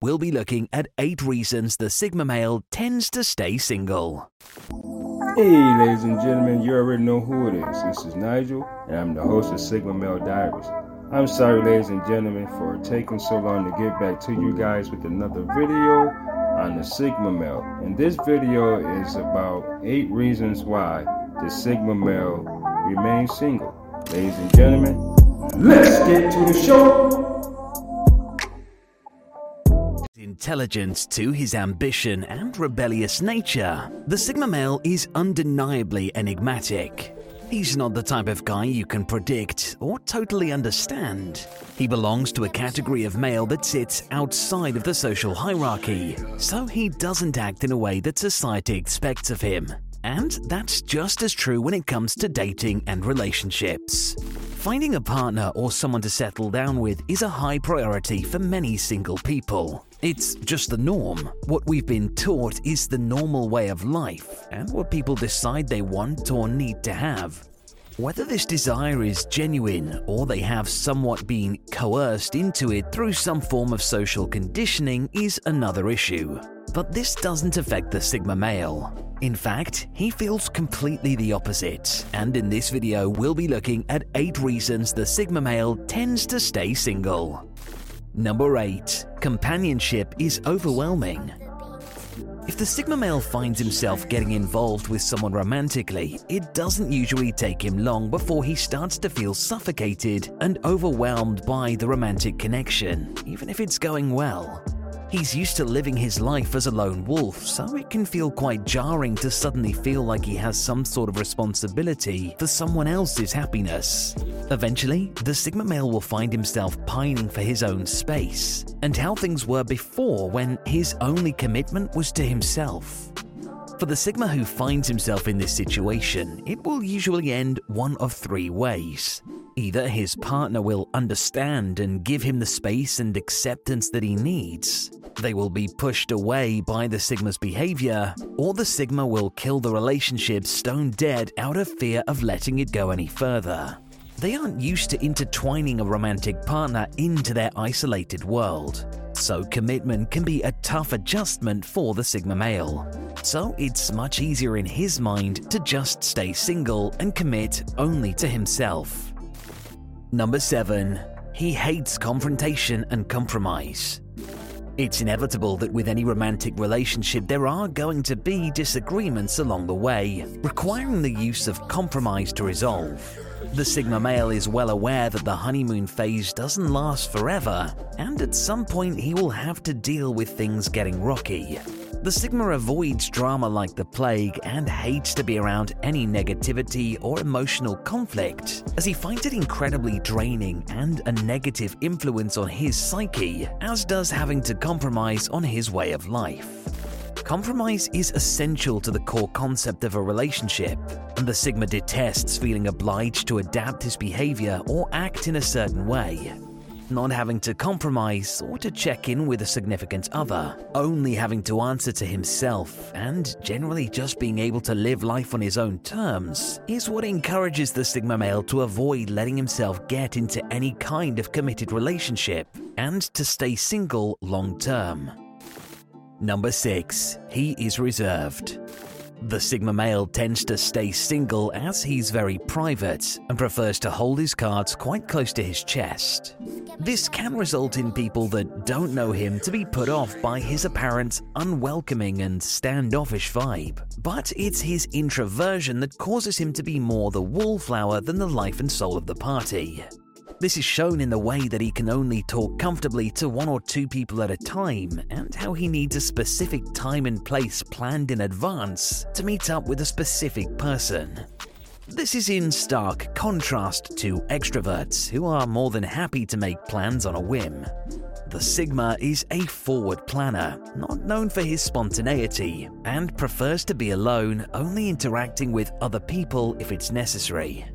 we'll be looking at 8 reasons the Sigma male tends to stay single. Hey, ladies and gentlemen, you already know who it is. This is Nigel, and I'm the host of Sigma Male Diaries. I'm sorry, ladies and gentlemen, for taking so long to get back to you guys with another video on the Sigma male. And this video is about 8 reasons why the Sigma male remains single. Ladies and gentlemen, let's get to the show! Intelligence to his ambition and rebellious nature, the Sigma male is undeniably enigmatic. He's not the type of guy you can predict or totally understand. He belongs to a category of male that sits outside of the social hierarchy, so he doesn't act in a way that society expects of him. And that's just as true when it comes to dating and relationships. Finding a partner or someone to settle down with is a high priority for many single people. It's just the norm. What we've been taught is the normal way of life and what people decide they want or need to have. Whether this desire is genuine or they have somewhat been coerced into it through some form of social conditioning is another issue. But this doesn't affect the Sigma male. In fact, he feels completely the opposite, and in this video we'll be looking at 8 reasons the Sigma male tends to stay single. Number 8. Companionship is overwhelming. If the Sigma male finds himself getting involved with someone romantically, it doesn't usually take him long before he starts to feel suffocated and overwhelmed by the romantic connection, even if it's going well. He's used to living his life as a lone wolf, so it can feel quite jarring to suddenly feel like he has some sort of responsibility for someone else's happiness. Eventually, the Sigma male will find himself pining for his own space and how things were before when his only commitment was to himself. For the Sigma who finds himself in this situation, it will usually end one of three ways. Either his partner will understand and give him the space and acceptance that he needs, they will be pushed away by the Sigma's behavior, or the Sigma will kill the relationship stone dead out of fear of letting it go any further. They aren't used to intertwining a romantic partner into their isolated world, so commitment can be a tough adjustment for the Sigma male. So it's much easier in his mind to just stay single and commit only to himself. Number 7. He hates confrontation and compromise. It's inevitable that with any romantic relationship there are going to be disagreements along the way, requiring the use of compromise to resolve. The Sigma male is well aware that the honeymoon phase doesn't last forever, and at some point he will have to deal with things getting rocky. The Sigma avoids drama like the plague and hates to be around any negativity or emotional conflict, as he finds it incredibly draining and a negative influence on his psyche, as does having to compromise on his way of life. Compromise is essential to the core concept of a relationship, and the Sigma detests feeling obliged to adapt his behavior or act in a certain way not having to compromise or to check in with a significant other, only having to answer to himself, and generally just being able to live life on his own terms, is what encourages the Sigma male to avoid letting himself get into any kind of committed relationship and to stay single long term. Number 6. He is reserved. The Sigma male tends to stay single as he's very private and prefers to hold his cards quite close to his chest. This can result in people that don't know him to be put off by his apparent unwelcoming and standoffish vibe. But it's his introversion that causes him to be more the wallflower than the life and soul of the party. This is shown in the way that he can only talk comfortably to one or two people at a time, and how he needs a specific time and place planned in advance to meet up with a specific person. This is in stark contrast to extroverts, who are more than happy to make plans on a whim. The Sigma is a forward planner, not known for his spontaneity, and prefers to be alone, only interacting with other people if it's necessary.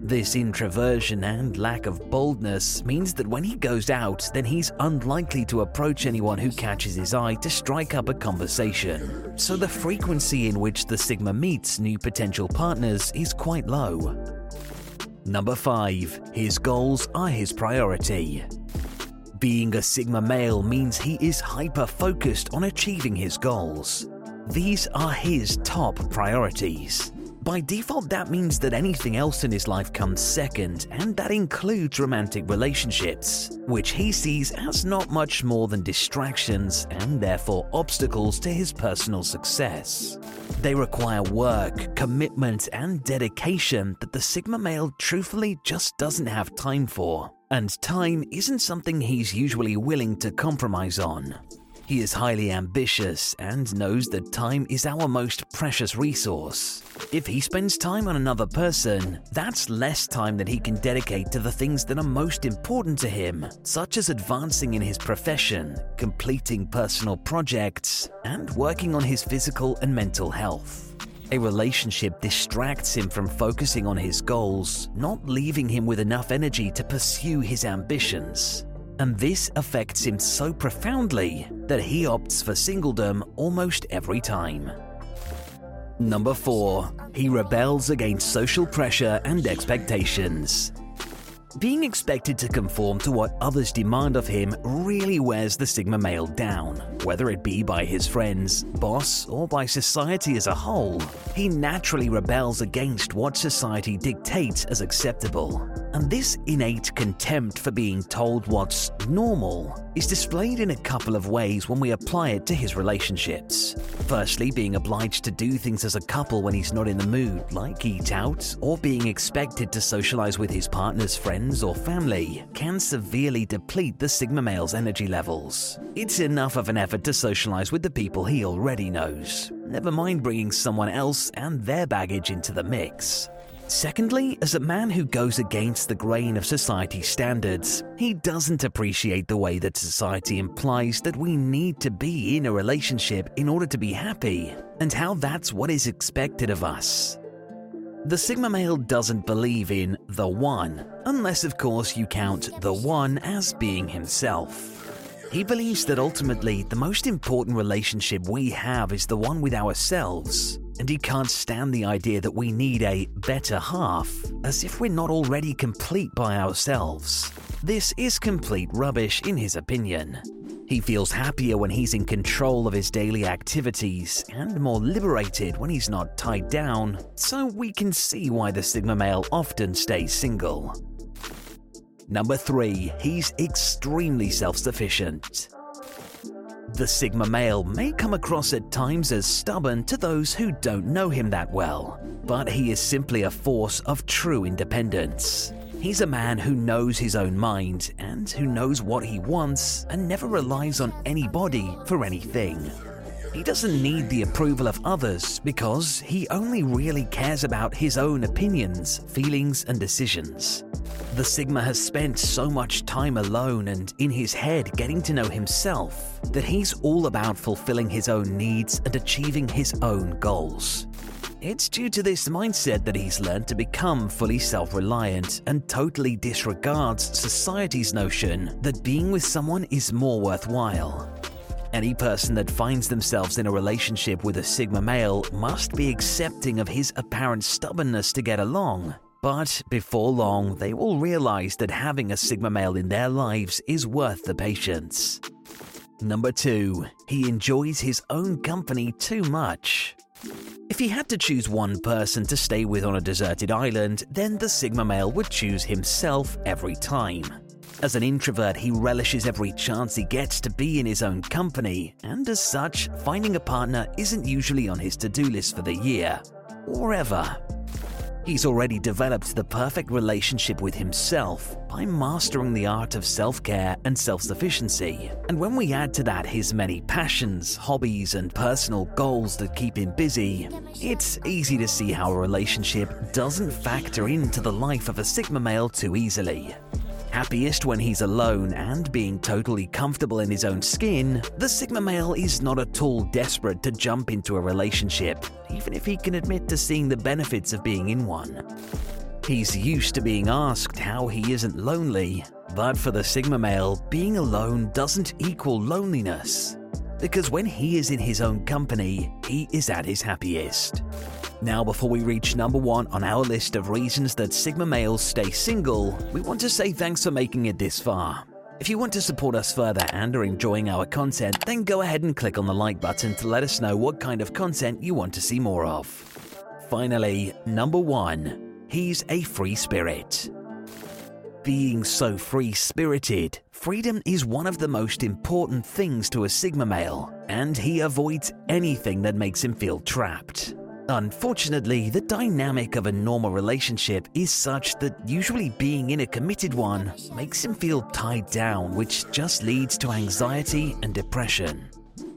This introversion and lack of boldness means that when he goes out, then he's unlikely to approach anyone who catches his eye to strike up a conversation. So the frequency in which the Sigma meets new potential partners is quite low. Number 5. His goals are his priority. Being a Sigma male means he is hyper focused on achieving his goals. These are his top priorities. By default, that means that anything else in his life comes second, and that includes romantic relationships, which he sees as not much more than distractions and therefore obstacles to his personal success. They require work, commitment, and dedication that the Sigma male truthfully just doesn't have time for and time isn't something he's usually willing to compromise on. He is highly ambitious and knows that time is our most precious resource. If he spends time on another person, that's less time that he can dedicate to the things that are most important to him, such as advancing in his profession, completing personal projects, and working on his physical and mental health. A relationship distracts him from focusing on his goals, not leaving him with enough energy to pursue his ambitions. And this affects him so profoundly that he opts for singledom almost every time. Number 4. He rebels against social pressure and expectations. Being expected to conform to what others demand of him really wears the Sigma male down, whether it be by his friends, boss, or by society as a whole. He naturally rebels against what society dictates as acceptable. And this innate contempt for being told what's normal is displayed in a couple of ways when we apply it to his relationships. Firstly, being obliged to do things as a couple when he's not in the mood, like eat out, or being expected to socialize with his partner's friends or family, can severely deplete the Sigma male's energy levels. It's enough of an effort to socialize with the people he already knows, never mind bringing someone else and their baggage into the mix. Secondly, as a man who goes against the grain of society standards, he doesn't appreciate the way that society implies that we need to be in a relationship in order to be happy, and how that's what is expected of us. The Sigma male doesn't believe in the one, unless of course you count the one as being himself. He believes that ultimately the most important relationship we have is the one with ourselves, and he can't stand the idea that we need a better half, as if we're not already complete by ourselves. This is complete rubbish in his opinion. He feels happier when he's in control of his daily activities and more liberated when he's not tied down, so we can see why the Sigma male often stays single. Number 3. He's extremely self sufficient. The Sigma male may come across at times as stubborn to those who don't know him that well, but he is simply a force of true independence. He's a man who knows his own mind and who knows what he wants and never relies on anybody for anything. He doesn't need the approval of others because he only really cares about his own opinions, feelings, and decisions. The Sigma has spent so much time alone and in his head getting to know himself that he's all about fulfilling his own needs and achieving his own goals. It's due to this mindset that he's learned to become fully self reliant and totally disregards society's notion that being with someone is more worthwhile. Any person that finds themselves in a relationship with a Sigma male must be accepting of his apparent stubbornness to get along. But before long, they will realize that having a Sigma male in their lives is worth the patience. Number 2. He enjoys his own company too much. If he had to choose one person to stay with on a deserted island, then the Sigma male would choose himself every time. As an introvert, he relishes every chance he gets to be in his own company, and as such, finding a partner isn't usually on his to do list for the year, or ever. He's already developed the perfect relationship with himself by mastering the art of self care and self sufficiency. And when we add to that his many passions, hobbies, and personal goals that keep him busy, it's easy to see how a relationship doesn't factor into the life of a Sigma male too easily. Happiest when he's alone and being totally comfortable in his own skin, the Sigma male is not at all desperate to jump into a relationship, even if he can admit to seeing the benefits of being in one. He's used to being asked how he isn't lonely, but for the Sigma male, being alone doesn't equal loneliness. Because when he is in his own company, he is at his happiest. Now, before we reach number one on our list of reasons that Sigma males stay single, we want to say thanks for making it this far. If you want to support us further and are enjoying our content, then go ahead and click on the like button to let us know what kind of content you want to see more of. Finally, number one, he's a free spirit. Being so free spirited, freedom is one of the most important things to a Sigma male, and he avoids anything that makes him feel trapped. Unfortunately, the dynamic of a normal relationship is such that usually being in a committed one makes him feel tied down, which just leads to anxiety and depression.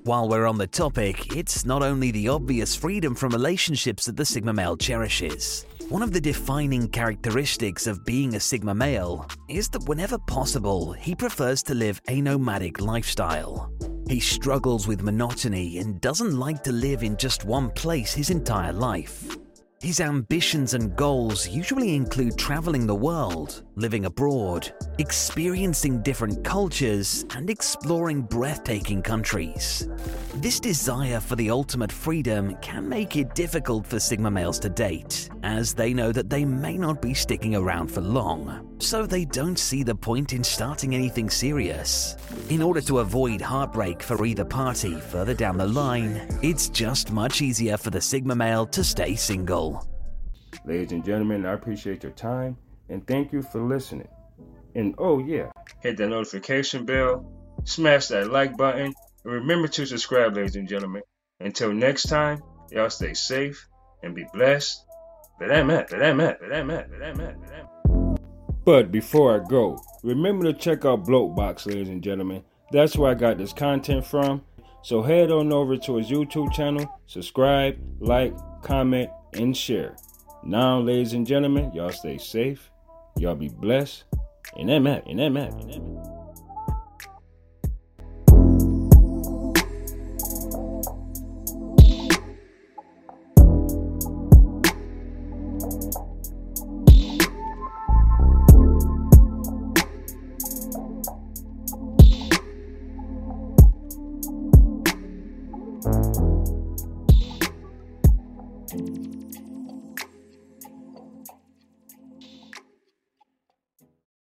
While we're on the topic, it's not only the obvious freedom from relationships that the Sigma male cherishes. One of the defining characteristics of being a Sigma male is that whenever possible, he prefers to live a nomadic lifestyle. He struggles with monotony and doesn't like to live in just one place his entire life. His ambitions and goals usually include traveling the world, living abroad, experiencing different cultures, and exploring breathtaking countries. This desire for the ultimate freedom can make it difficult for Sigma males to date, as they know that they may not be sticking around for long, so they don't see the point in starting anything serious. In order to avoid heartbreak for either party further down the line, it's just much easier for the Sigma male to stay single. Ladies and gentlemen, I appreciate your time and thank you for listening. And oh, yeah, hit that notification bell, smash that like button, and remember to subscribe, ladies and gentlemen. Until next time, y'all stay safe and be blessed. But before I go, remember to check out Bloke Box, ladies and gentlemen. That's where I got this content from. So head on over to his YouTube channel, subscribe, like, comment, and share. Now, ladies and gentlemen, y'all stay safe, y'all be blessed, and that map, in that map, and that matter.